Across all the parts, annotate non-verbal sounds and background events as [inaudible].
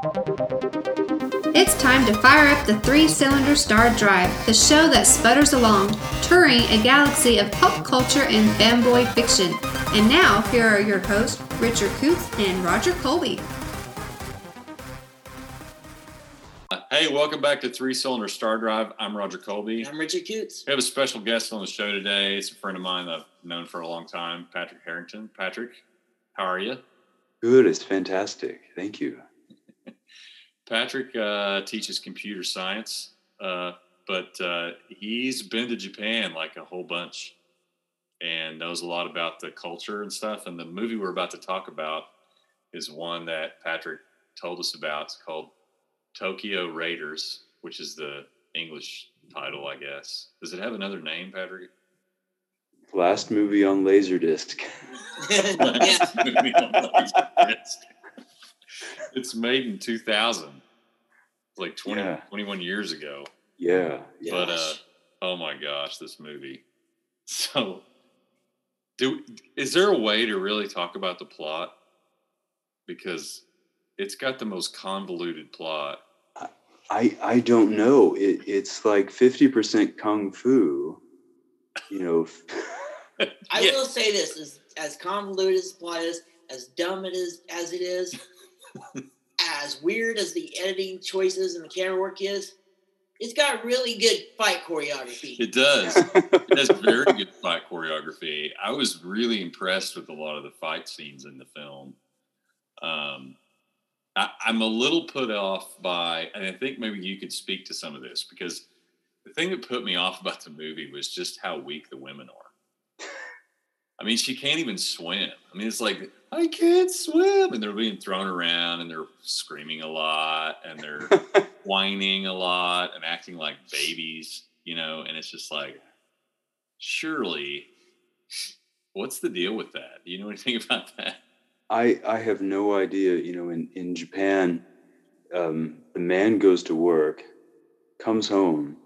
It's time to fire up the three cylinder Star Drive, the show that sputters along, touring a galaxy of pop culture and fanboy fiction. And now, here are your hosts, Richard Coots and Roger Colby. Hey, welcome back to Three Cylinder Star Drive. I'm Roger Colby. I'm Richard Coots. We have a special guest on the show today. It's a friend of mine that I've known for a long time, Patrick Harrington. Patrick, how are you? Good. It's fantastic. Thank you. Patrick uh, teaches computer science, uh, but uh, he's been to Japan like a whole bunch and knows a lot about the culture and stuff. And the movie we're about to talk about is one that Patrick told us about. It's called Tokyo Raiders, which is the English title, I guess. Does it have another name, Patrick? Last movie on Laserdisc. [laughs] [laughs] Last movie on Laserdisc. It's made in 2000. Like 20, Yeah. 21 years ago. Yeah. But uh, oh my gosh, this movie. [laughs] So, do is there a way to really talk about the plot? Because it's got the most convoluted plot. I I don't know. It, it's like fifty percent kung fu. You know. [laughs] I Yeah. will say this: as as convoluted as the plot is, as dumb it is as it is, as weird as the editing choices and the camera work is, it's got really good fight choreography. It does. [laughs] it has very good fight choreography. I was really impressed with a lot of the fight scenes in the film. Um, I, I'm a little put off by, and I think maybe you could speak to some of this because the thing that put me off about the movie was just how weak the women are. I mean, she can't even swim. I mean, it's like I can't swim, and they're being thrown around, and they're screaming a lot, and they're [laughs] whining a lot and acting like babies, you know, and it's just like, surely, what's the deal with that? Do you know anything [laughs] about that? I I have no idea. You know, in in Japan, um, the man goes to work, comes home,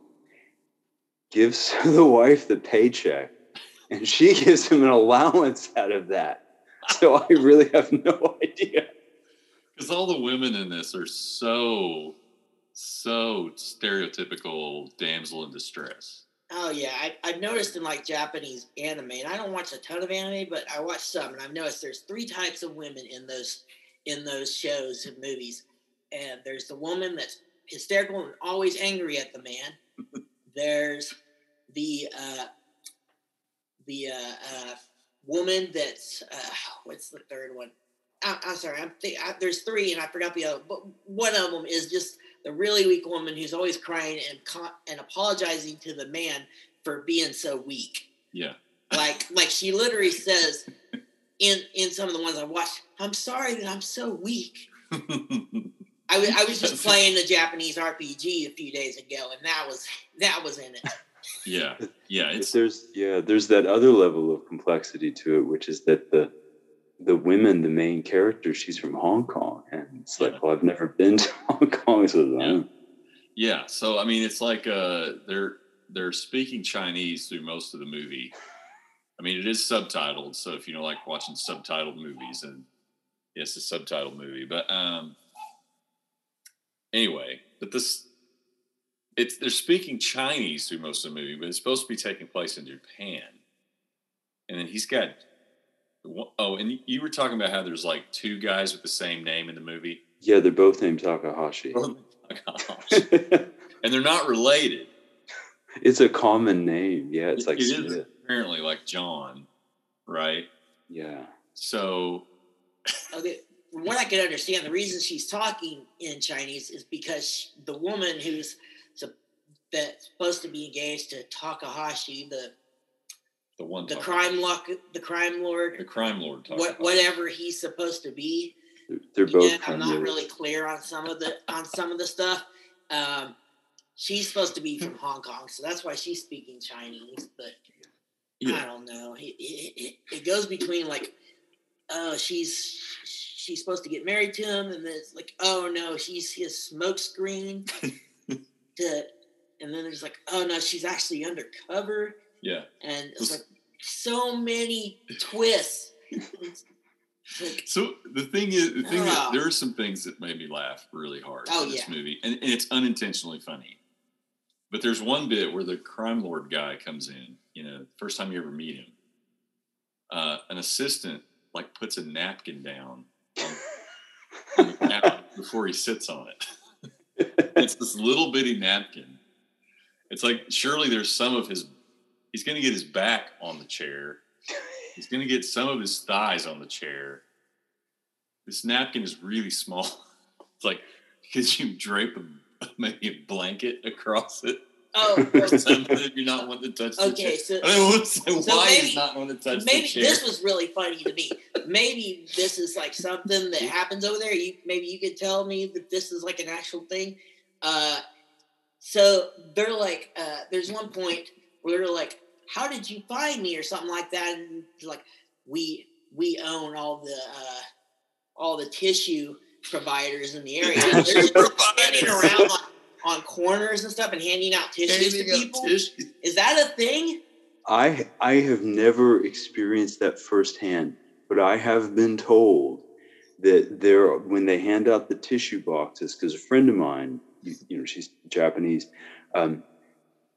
gives [laughs] the wife the paycheck, and she [laughs] gives him an allowance out of that. So I really have no [laughs] idea. Because all the women in this are so, so stereotypical damsel in distress. Oh yeah, I, I've noticed in like Japanese anime, and I don't watch a ton of anime, but I watch some, and I've noticed there's three types of women in those in those shows and movies, and there's the woman that's hysterical and always angry at the man. [laughs] there's the uh, the uh, uh, woman that's uh, what's the third one? I, I'm sorry, I'm think, I, there's three, and I forgot the other. But one of them is just the really weak woman who's always crying and and apologizing to the man for being so weak. Yeah. Like like she literally says in in some of the ones I watched, "I'm sorry that I'm so weak." I was I was just [laughs] playing the Japanese RPG a few days ago, and that was that was in it. Yeah. [laughs] Yeah. It's, there's yeah, there's that other level of complexity to it, which is that the the women, the main character, she's from Hong Kong, and it's Yeah. like, well, I've never been to [laughs] Hong Kong, so don't- yeah. So, I mean, it's like uh, they're, they're speaking Chinese through most of the movie. I mean, it is subtitled. So if you don't like watching subtitled movies, and yes, it's a subtitled movie, but um, anyway, but this it's they're speaking Chinese through most of the movie, but it's supposed to be taking place in Japan. And then he's got oh, and you were talking about how there's like two guys with the same name in the movie, yeah, they're both named Takahashi. [laughs] and they're not related. it's a common name. Yeah, it's like It is apparently like John, right? Yeah. So [laughs] Okay, from what I can understand, the reason she's talking in Chinese is because the woman who's sup- that's supposed to be engaged to Takahashi, the the one the talking- crime lock, the crime lord, the crime lord talking what whatever he's supposed to be. They're, they're both I'm not of really clear on some of the on some of the stuff. Um, she's supposed to be from Hong Kong, so that's why she's speaking Chinese. But yeah. I don't know. It, it, it, it goes between like, oh, she's she's supposed to get married to him, and then it's like, oh no, she's his smokescreen [laughs] to, and then there's like, oh no, she's actually undercover, Yeah. and it's like so many twists. Like, [laughs] So the thing is, the thing Ah. there are some things that made me laugh really hard Oh, in this yeah. movie, and, and it's unintentionally funny. But there's one bit where the crime lord guy comes in. You know, first time you ever meet him, uh, an assistant like puts a napkin down on, on the [laughs] couch before he sits on it. [laughs] it's this little bitty napkin. It's like surely there's some of his. He's going to get his back on the chair. He's going to get some of his thighs on the chair. This napkin is really small. [laughs] It's like, could you drape a, maybe a blanket across it? oh, Or [laughs] something if you're not wanting to touch the okay. So I to So why maybe- he's not wanting to touch maybe the chair. this was really funny to me. Maybe this is like something that happens over there. You maybe you could tell me that this is like an actual thing. Uh, so they're like, uh, there's one point where they're like, "How did you find me?" or something like that, and they're like, "We we own all the uh, all the tissue providers in the area. [laughs] They're just standing around on, on corners and stuff and handing out tissues Handing to people. tissue. Is that a thing? I I have never experienced that firsthand, but I have been told that there when they hand out the tissue boxes, because a friend of mine, you, you know, she's Japanese, um,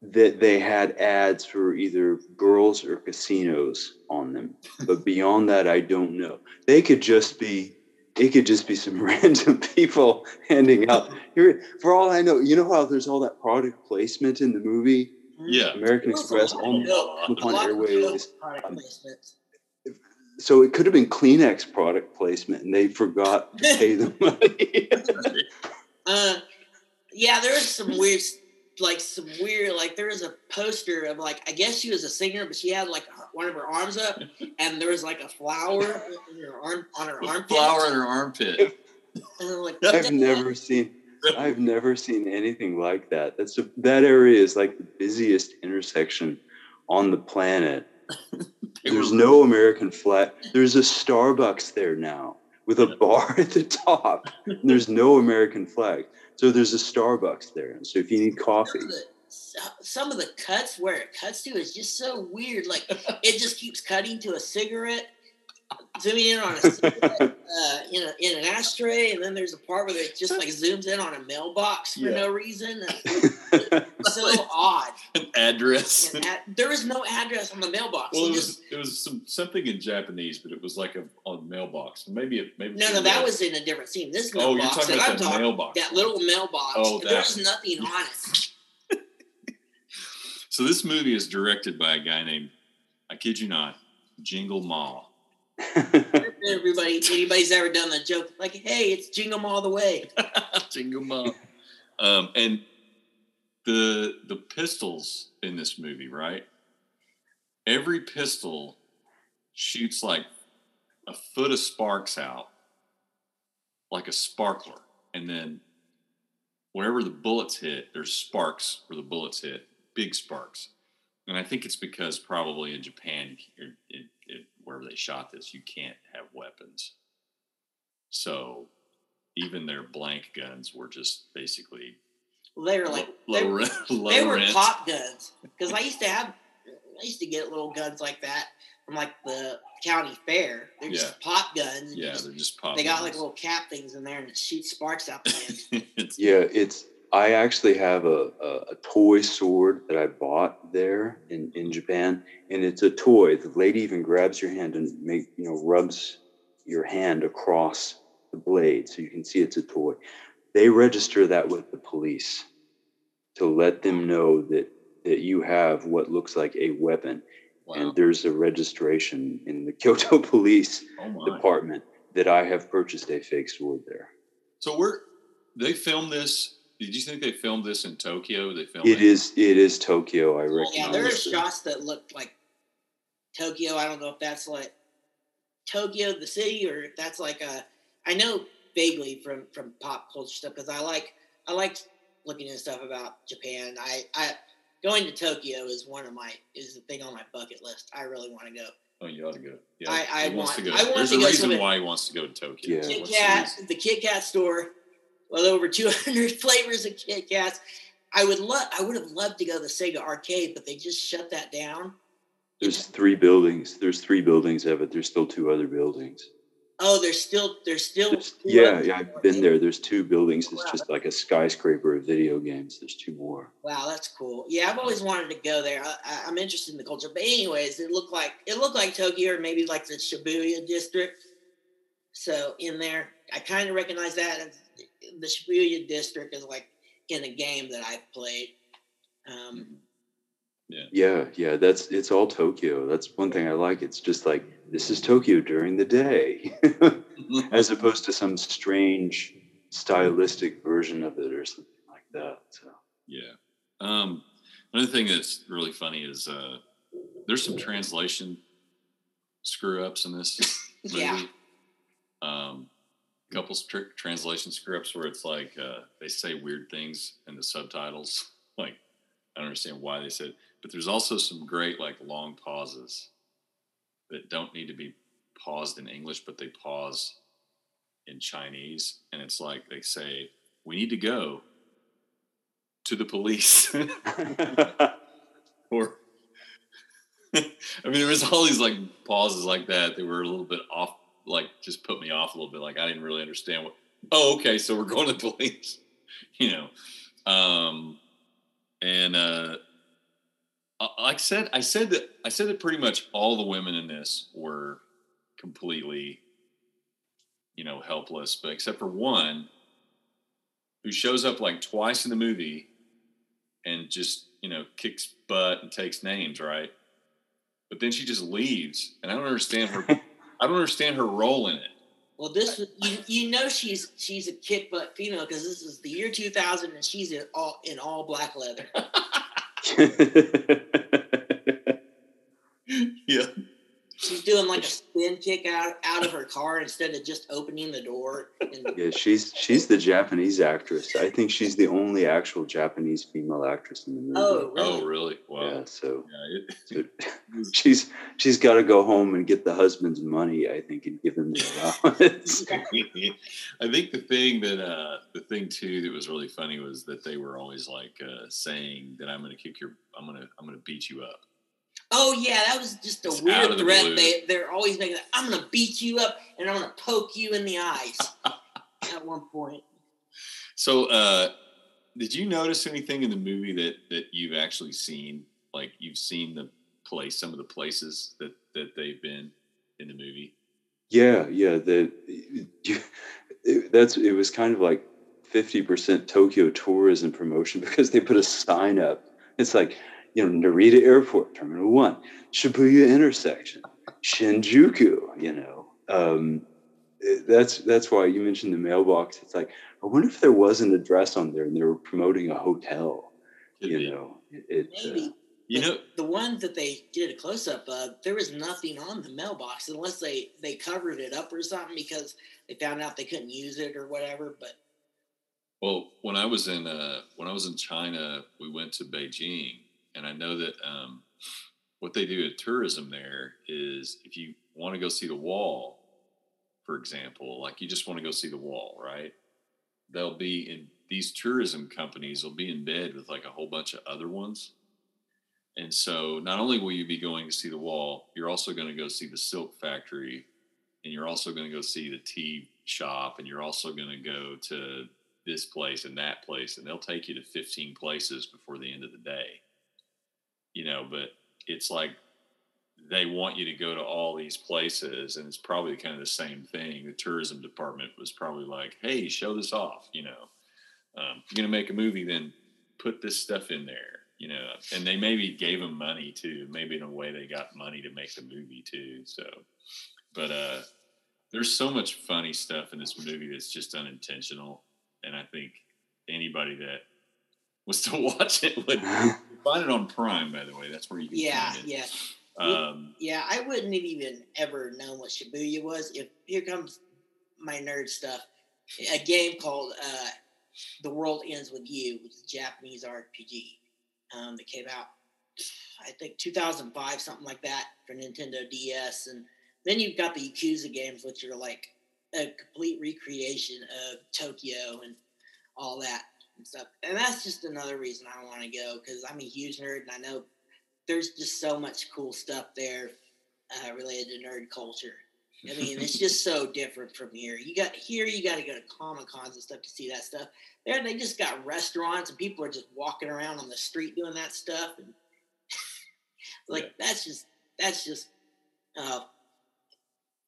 that they had ads for either girls or casinos on them. But beyond that, I don't know. They could just be. It could just be some [laughs] random people handing out. Here, for all I know, you know how there's all that product placement in the movie Yeah. American There was a Express lot on Nippon a lot of Airways. um. So it could have been Kleenex product placement, and they forgot to pay the [laughs] money. Uh, yeah, there was some weird, [laughs] like some weird, like there was a poster of like I guess she was a singer, but she had like one of her arms up, [laughs] and there was like a flower [laughs] in her arm on her armpit. Flower in her armpit. And I'm like, what I've the never seen. I've never seen anything like that. That's a, that area is like the busiest intersection on the planet. There's no American flag. There's a Starbucks there now with a bar [laughs] at the top. There's no American flag. So there's a Starbucks there. And so if you need coffee, Some of, the, some of the cuts where it cuts to is just so weird. Like it just keeps cutting to a cigarette, zooming in on a cigarette, uh, in, a, in an ashtray, and then there's a part where it just like zooms in on a mailbox for Yeah. no reason. [laughs] It's so odd. An address. And at, there is no address on the mailbox. Well, You it just- was it was some something in Japanese, but it was like a on mailbox. Maybe it maybe no, no, that was in a different scene. This Oh, you're mailbox talking that about I'm that talking, mailbox. that little mailbox. Oh, there was nothing on it. [laughs] So this movie is directed by a guy named I kid you not, Jingle Ma. Everybody, anybody's ever done that joke like, "Hey, it's Jingle All the Way." [laughs] Jingle Ma. Um, and the the pistols in this movie, right? Every pistol shoots like a foot of sparks out, like a sparkler, and then wherever the bullets hit, there's sparks where the bullets hit, big sparks. And I think it's because probably in Japan, wherever they shot this, you can't have weapons. So even their blank guns were just basically They were like, low, [laughs] they, rent, they were rent. pop guns [laughs] because I used to have, I used to get little guns like that from like the county fair. They're just pop guns. Yeah, just- they're just pop. they got like little cap things in there and it shoots sparks out the [laughs] yeah, it's. I actually have a, a, a toy sword that I bought there in, in Japan, and it's a toy. The lady even grabs your hand and make you know rubs your hand across the blade so you can see it's a toy. They register that with the police to let them know that that you have what looks like a weapon, wow. and there's a registration in the [laughs] Kyoto Police oh. Department that I have purchased a fake sword there. So we're they filmed this. Did you think they filmed this in Tokyo? They filmed It is it is Tokyo. I recognize. yeah, there are shots that look like Tokyo. I don't know if that's like Tokyo, the city, or if that's like a. I know vaguely from from pop culture stuff because I like I like looking at stuff about Japan. I I going to Tokyo is one of my is the thing on my bucket list. I really want to go. Oh, you ought to go. Yeah, I- I want- to go. I want There's to a go reason somewhere- why he wants to go to Tokyo. Yeah. Kit Kat, the reason? the Kit Kat store, with over 200 [laughs] flavors of Kit Kats. I would love, I would have loved to go to the Sega arcade, but they just shut that down. There's three buildings. There's three buildings of it. There's still two other buildings. Oh, there's still there's still There's- yeah, yeah, I've been there. There's two buildings. It's Wow. just like a skyscraper of video games. There's two more. Wow, that's cool. Yeah, I've always wanted to go there. I, I, I'm interested in the culture, but anyways, it looked like it looked like Tokyo or maybe like the Shibuya district. So in there, I kind of recognize that the Shibuya district is like in a game that I've played. Um, Yeah, yeah, that's it's all Tokyo. That's one thing I like. It's just like this is Tokyo during the day, [laughs] as opposed to some strange stylistic version of it or something like that. So Yeah. Um, another thing that's really funny is uh, there's some translation screw ups in this [laughs] movie. Yeah. Um, couple tr- translation scripts where it's like uh, they say weird things in the subtitles. [laughs] Like I don't understand why they said, but there's also some great like long pauses that don't need to be paused in English, but they pause in Chinese, and it's like they say, "We need to go to the police," [laughs] or [laughs] I mean, there was all these like pauses like that. They were a little bit off, like just put me off a little bit. Like I didn't really understand what. Oh, okay, so we're [laughs] going to the police, [laughs] you know. Um, and uh, like I said, I said that I said that pretty much all the women in this were completely, you know, helpless, but except for one who shows up like twice in the movie and just you know kicks butt and takes names, right? But then she just leaves, and I don't understand her. [laughs] I don't understand her role in it. well, this you you know she's she's a kick butt female because this is the year 2000 and she's in all in all black leather. [laughs] Yeah, She's doing like a spin kick out out of her car instead of just opening the door. And [laughs] yeah, she's she's the Japanese actress. I think she's the only actual Japanese female actress in the movie. oh, really? Oh, really? Wow. yeah. So Yeah, it, so it was- [laughs] she's she's got to go home and get the husband's money, I think, and give him the [laughs] allowance. [laughs] I think the thing that uh the thing too that was really funny was that they were always like uh saying that I'm gonna kick your I'm gonna I'm gonna beat you up. Oh yeah, that was just a It's weird the threat. blue. They they're always making. That, I'm gonna beat you up and I'm gonna poke you in the eyes. at one point, So uh did you notice anything in the movie that that you've actually seen? Like you've seen the place, some of the places that that they've been in the movie. Yeah, yeah. The [laughs] you, it, that's it was kind of like fifty percent Tokyo tourism promotion [laughs] because they put a sign up. It's like you know Narita Airport, Terminal One, Shibuya intersection, Shinjuku. You know, um, that's that's why you mentioned the mailbox. It's like I wonder if there was an address on there and they were promoting a hotel. Could you be. know, it, it, uh, You know, the ones that they did a close up of, there was nothing on the mailbox unless they they covered it up or something because they found out they couldn't use it or whatever. But Well, when I was in uh, when I was in China, we went to Beijing, and I know that um, what they do at tourism there is if you want to go see the wall, for example, like you just want to go see the wall, right? They'll be in these tourism companies will be in bed with like a whole bunch of other ones. And so not only will you be going to see the wall, you're also going to go see the silk factory and you're also going to go see the tea shop and you're also going to go to this place and that place and they'll take you to 15 places before the end of the day. You know but it's like they want you to go to all these places and it's probably kind of the same thing. The tourism department was probably like hey show this off you know? Um, you're going to make a movie then put this stuff in there you know and they maybe gave them money too maybe in a way they got money to make the movie too so but uh there's so much funny stuff in this movie that's just unintentional and i think anybody that was to [laughs] watch it would [laughs] find it on prime by the way that's where you can yeah, find it yeah, um yeah. I wouldn't have even ever known what Shibuya was if here comes my nerd stuff. A game called uh, "The World Ends with You," which is a Japanese RPG um, that came out, I think 2005, something like that, for Nintendo DS. And then you've got the Yakuza games, which are like a complete recreation of Tokyo and all that and stuff. And that's just another reason I want to go because I'm a huge nerd and I know there's just so much cool stuff there uh, related to nerd culture. I mean, it's just so different from here. You got here, you got to go to comic cons and stuff to see that stuff. There, they just got restaurants and people are just walking around on the street doing that stuff, and [laughs] like Yeah. that's just that's just. Uh,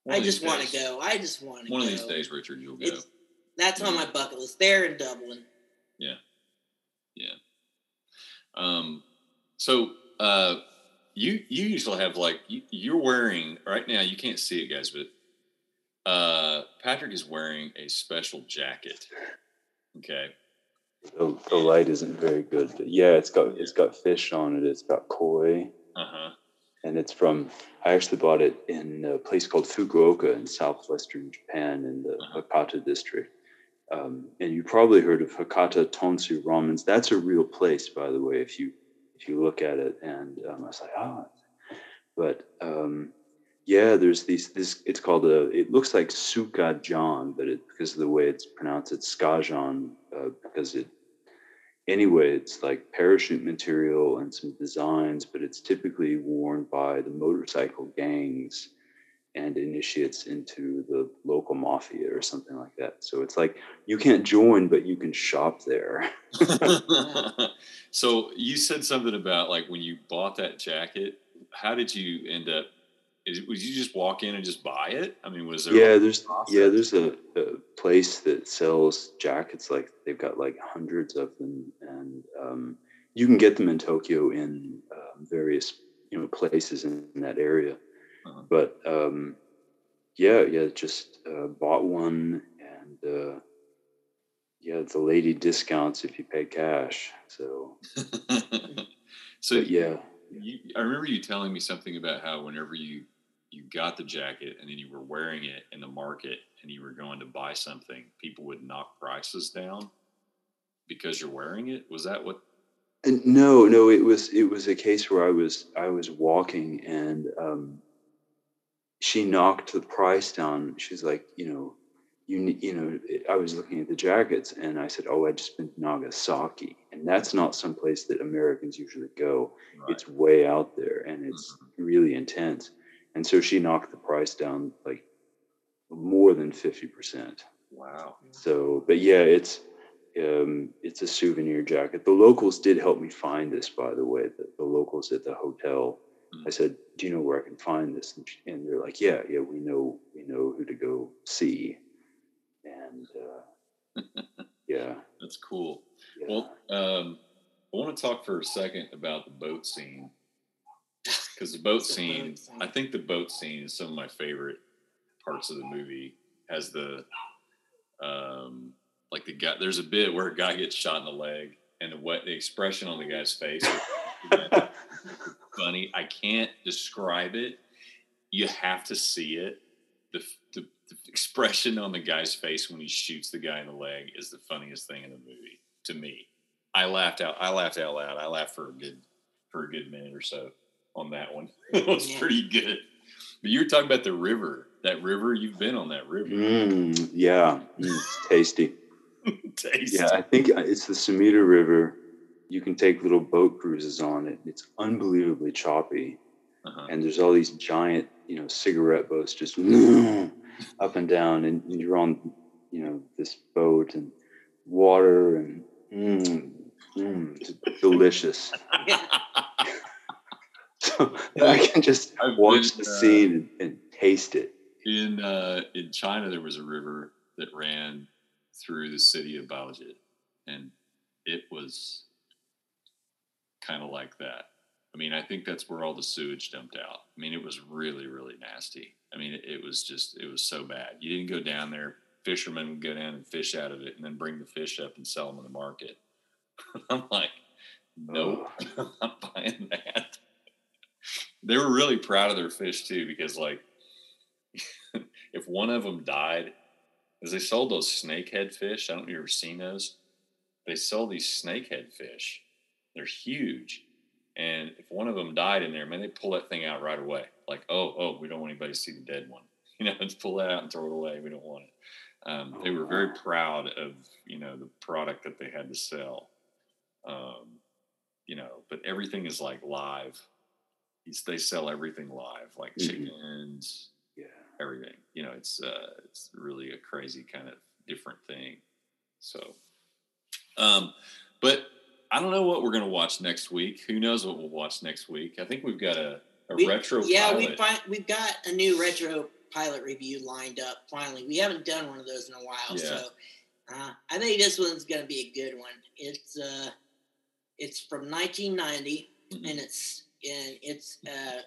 I just want to go. I just want to. One go. of these days, Richard, you'll go. It's- That's on my bucket list. There in Dublin. Yeah, yeah. Um, so uh, you you usually have like you, you're wearing right now. You can't see it, guys, but uh, Patrick is wearing a special jacket. Okay. The, the light isn't very good, but yeah, it's got it's got fish on it. It's got koi, Uh huh. and it's from. I actually bought it in a place called Fukuoka in southwestern Japan in the Uh-huh. Hakata district. Um, and you probably heard of Hakata Tonsu Ramens. That's a real place, by the way. If you if you look at it, and um, I was like, ah, but um, yeah, there's these. This it's called a. It looks like Sukajan, but it because of the way it's pronounced, it's Skajan uh, because it. Anyway, it's like parachute material and some designs, but it's typically worn by the motorcycle gangs and initiates into the local mafia or something like that. So it's like you can't join, but you can shop there. [laughs] so you said something about like when you bought that jacket. How did you end up? Is, would you just walk in and just buy it? I mean, was there? yeah, there's yeah, there's a, a place that sells jackets. Like they've got like hundreds of them, and um, you can get them in Tokyo in um, various you know places in, in that area. Uh-huh. But um, yeah, yeah, just uh, bought one, and uh, yeah, the lady discounts if you pay cash. So [laughs] so yeah, you, I remember you telling me something about how whenever you you got the jacket and then you were wearing it in the market and you were going to buy something, people would knock prices down because you're wearing it. Was that what? And no, no, it was it was a case where I was I was walking and um, she knocked the price down. She's like, you know, you you know, I was looking at the jackets and I said, oh, I just been to Nagasaki, and that's not some place that Americans usually go. Right. It's way out there and it's really intense. And so she knocked the price down like more than fifty percent. wow. So, but yeah, it's um, it's a souvenir jacket. The locals did help me find this, by the way. The, the locals at the hotel. I said, "Do you know where I can find this?" And, she- and they're like, "Yeah, yeah, we know, we know who to go see." And uh, yeah, [laughs] That's cool. yeah. Well, um, I want to talk for a second about the boat scene [laughs] because the boat scene, boat scene. I think the boat scene is some of my favorite parts of the movie. Has the um, like the guy? There's a bit where a guy gets shot in the leg, and the what the expression on the guy's face. [laughs] is funny. I can't describe it. You have to see it. The, the, the expression on the guy's face when he shoots the guy in the leg is the funniest thing in the movie to me. I laughed out. I laughed out loud. I laughed for a good for a good minute or so on that one. [laughs] it was Yeah. pretty good. But you were talking about the river. That river. You've been on that river. Mm, yeah, mm, it's tasty. [laughs] Tasty. Yeah, I think it's the Sumida River. You can take little boat cruises on it. It's unbelievably choppy. Uh-huh. and there's all these giant, you know, cigarette boats just [laughs] up and down, and you're on, you know, this boat and water and mm, mm, delicious. [laughs] [laughs] So I can just I've watch been, the uh, scene and, and taste it. in uh, in China, there was a river that ran through the city of Baoji, and it was kind of like that. I mean, I think that's where all the sewage dumped out. I mean, it was really, really nasty. I mean, it, it was just, it was so bad. You didn't go down there. Fishermen would go down and fish out of it, and then bring the fish up and sell them in the market. [laughs] I'm like, nope, [laughs] I'm not buying that. They were really proud of their fish too, because like [laughs] if one of them died, because they sold those snakehead fish. I don't know if you've ever seen those. They sell these snakehead fish. They're huge. And if one of them died in there, man, they pull that thing out right away. Like, oh, oh, we don't want anybody to see the dead one. [laughs] You know, let's pull that out and throw it away. We don't want it. Um, they were very proud of, you know, the product that they had to sell. Um, you know, but everything is like live. It's, they sell everything live, like Mhm. chickens, Yeah. everything. You know, it's uh, it's really a crazy kind of different thing. So, um, but I don't know what we're gonna watch next week. Who knows what we'll watch next week? I think we've got a, a We- retro. Yeah, we find we've got a new retro pilot review lined up. Finally, we haven't done one of those in a while, Yeah. so uh, I think this one's going to be a good one. It's uh, it's from 1990, Mhm. and it's and it's uh,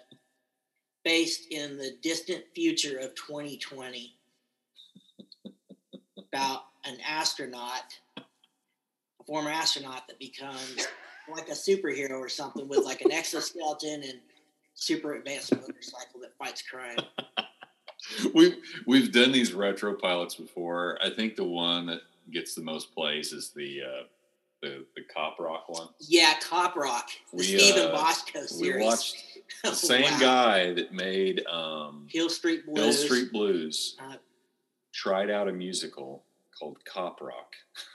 based in the distant future of 2020 about an astronaut, a former astronaut that becomes like a superhero or something with like an exoskeleton and super advanced motorcycle that fights crime. [laughs] we've we've done these retro pilots before. I think the one that gets the most plays is the uh, the the cop rock one. Yeah, Cop Rock, the We, Steven uh, Bochco We series. watched [laughs] the same Wow. guy that made um, Hill Street Blues. Hill Street Blues Uh, tried out a musical called Cop Rock. [laughs]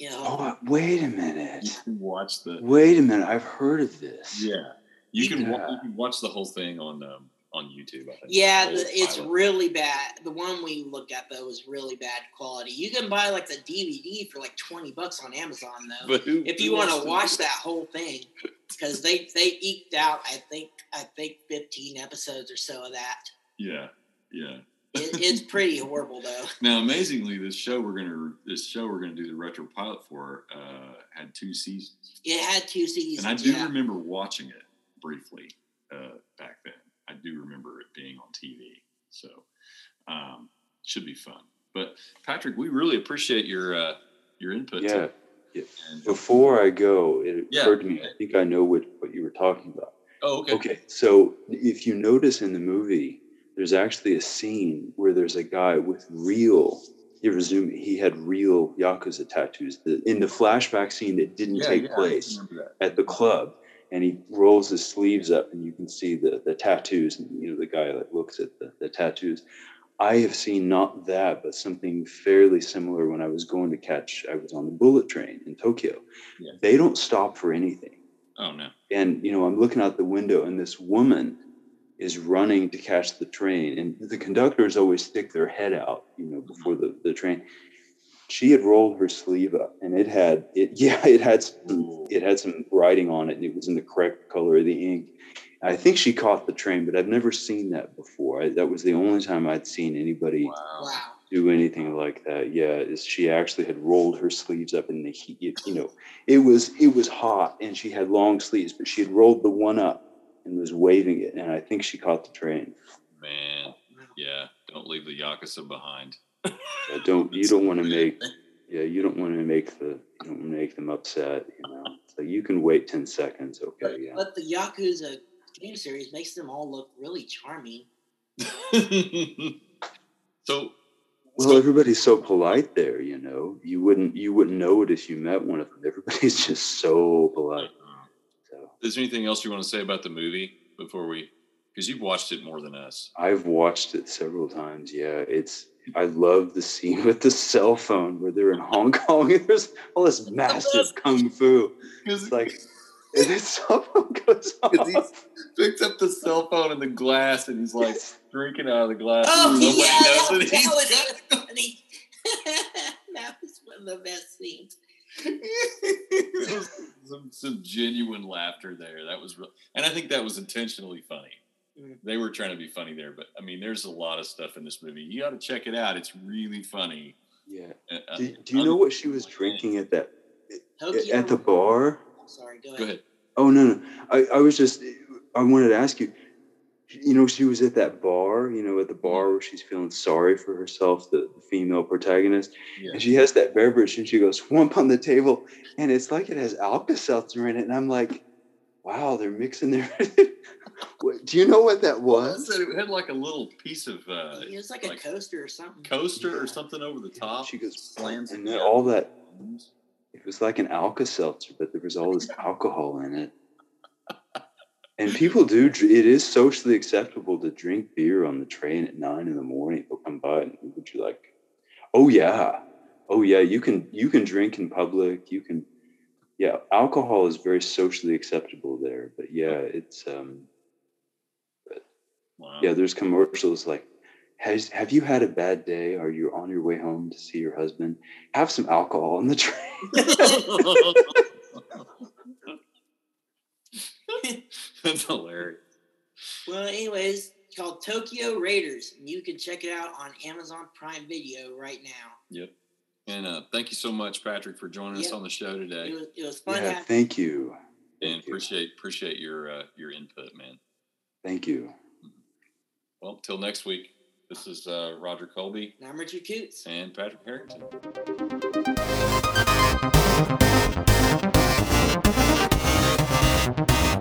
you know, Oh, wait a You minute. can watch the Wait a minute. I've heard of this. yeah. You can wa- Yeah. you can watch the whole thing on um, on YouTube. I think. yeah, The the, it's pilot. really bad. The one we looked at though was really bad quality. You can buy like the DVD for like twenty bucks on Amazon though. But who- if who you want to watch that whole thing, because they they eked out, I think I think fifteen episodes or so of that. Yeah, yeah. It, it's pretty horrible though. [laughs] Now, amazingly, this show we're gonna this show we're gonna do the retro pilot for uh, had two seasons, It had two seasons. and I do yeah. remember watching it briefly uh, back then. I do remember it being on TV, so um, should be fun. But Patrick, we really appreciate your uh, your input. Yeah. today. And- Before I go, it Yeah. occurred to me. I think I know what, what you were talking about. oh, okay. Okay, so if you notice in the movie, there's actually a scene where there's a guy with real. You he had real yakuza tattoos. The, in the flashback scene that didn't Yeah, take yeah, place at the club, and he rolls his sleeves up, and you can see the the tattoos. And you know the guy that looks at the, the tattoos. I have seen not that, but something fairly similar when I was going to catch. I was on the bullet train in Tokyo. Yeah. They don't stop for anything Oh no. and you know i'm looking out the window and this woman is running to catch the train and the conductors always stick their head out you know mm-hmm. before the, the train she had rolled her sleeve up and it had it [laughs] yeah it had some it had some writing on it and it was in the correct color of the ink i think she caught the train but i've never seen that before I, that was the only time i'd seen anybody Wow. Wow. do anything like that. Yeah, is she actually had rolled her sleeves up in the heat. You know, it was it was hot, and she had long sleeves, but she had rolled the one up and was waving it, and I think she caught the train. Man, yeah. Don't leave the yakuza behind. Yeah, don't [laughs] you don't want to make yeah you don't want to make the you don't want to make them upset. You know, so you can wait ten seconds. Okay, But, yeah. but the Yakuza game series makes them all look really charming. [laughs] so, Well, everybody's so polite there. You know, you wouldn't you wouldn't know it if you met one of them. Everybody's [laughs] just so polite. So. is there anything else you want to say about the movie before we? Because you've watched it more than us. I've watched it several times. Yeah, it's. I love the scene [laughs] with the cell phone where they're in Hong Kong and there's all this [laughs] massive kung fu. It's like, and then [laughs] cell phone goes Because he off. picks up the cell phone and the glass, and he's like drinking out of the glass. Oh and nobody yeah, that, knows it. that He's was got- so funny. that was one of the best scenes. There was [laughs] some, some genuine laughter there. That was real, and I think that was intentionally funny. Mm. They were trying to be funny there, but I mean, there's a lot of stuff in this movie. You got to check it out. It's really funny. Yeah. Uh, Do, do you know what she was drinking at that Tokyo. at the bar? I'm sorry, go ahead. Go ahead. Oh no, no. I, I was just I wanted to ask you. You know, she was at that bar. You know, at the bar where she's feeling sorry for herself, the, the female protagonist. Yeah. And she has that beverage and she goes whump on the table and it's like it has Alka-Seltzer in it. And I'm like, wow, they're mixing their. [laughs] Do you know what that was? said it had like a little piece of uh, it was like, a coaster or something. coaster Yeah. or something over the top. She goes, slams and it then all that, it was like an Alka-Seltzer, but there was all this alcohol in it. And people do, it is socially acceptable to drink beer on the train at nine in the morning. They'll come by and would you like, oh yeah, oh yeah, you can, you can drink in public. You can, yeah, alcohol is very socially acceptable there. But yeah, it's, um, Wow. yeah, there's commercials like has have you had a bad day? Are you on your way home to see your husband? Have some alcohol on the train. [laughs] [laughs] [laughs] That's hilarious. well, anyways, it's called Tokyo Raiders, and you can check it out on Amazon Prime Video right now. Yep. And uh, thank you so much, Patrick, for joining us on the show today. It was, it was fun. yeah, thank you. and Thank you. appreciate appreciate your uh, your input, man. Thank you. Well, till next week. This is uh, Roger Colby and I'm Richard Coots. and Patrick Harrington. Thank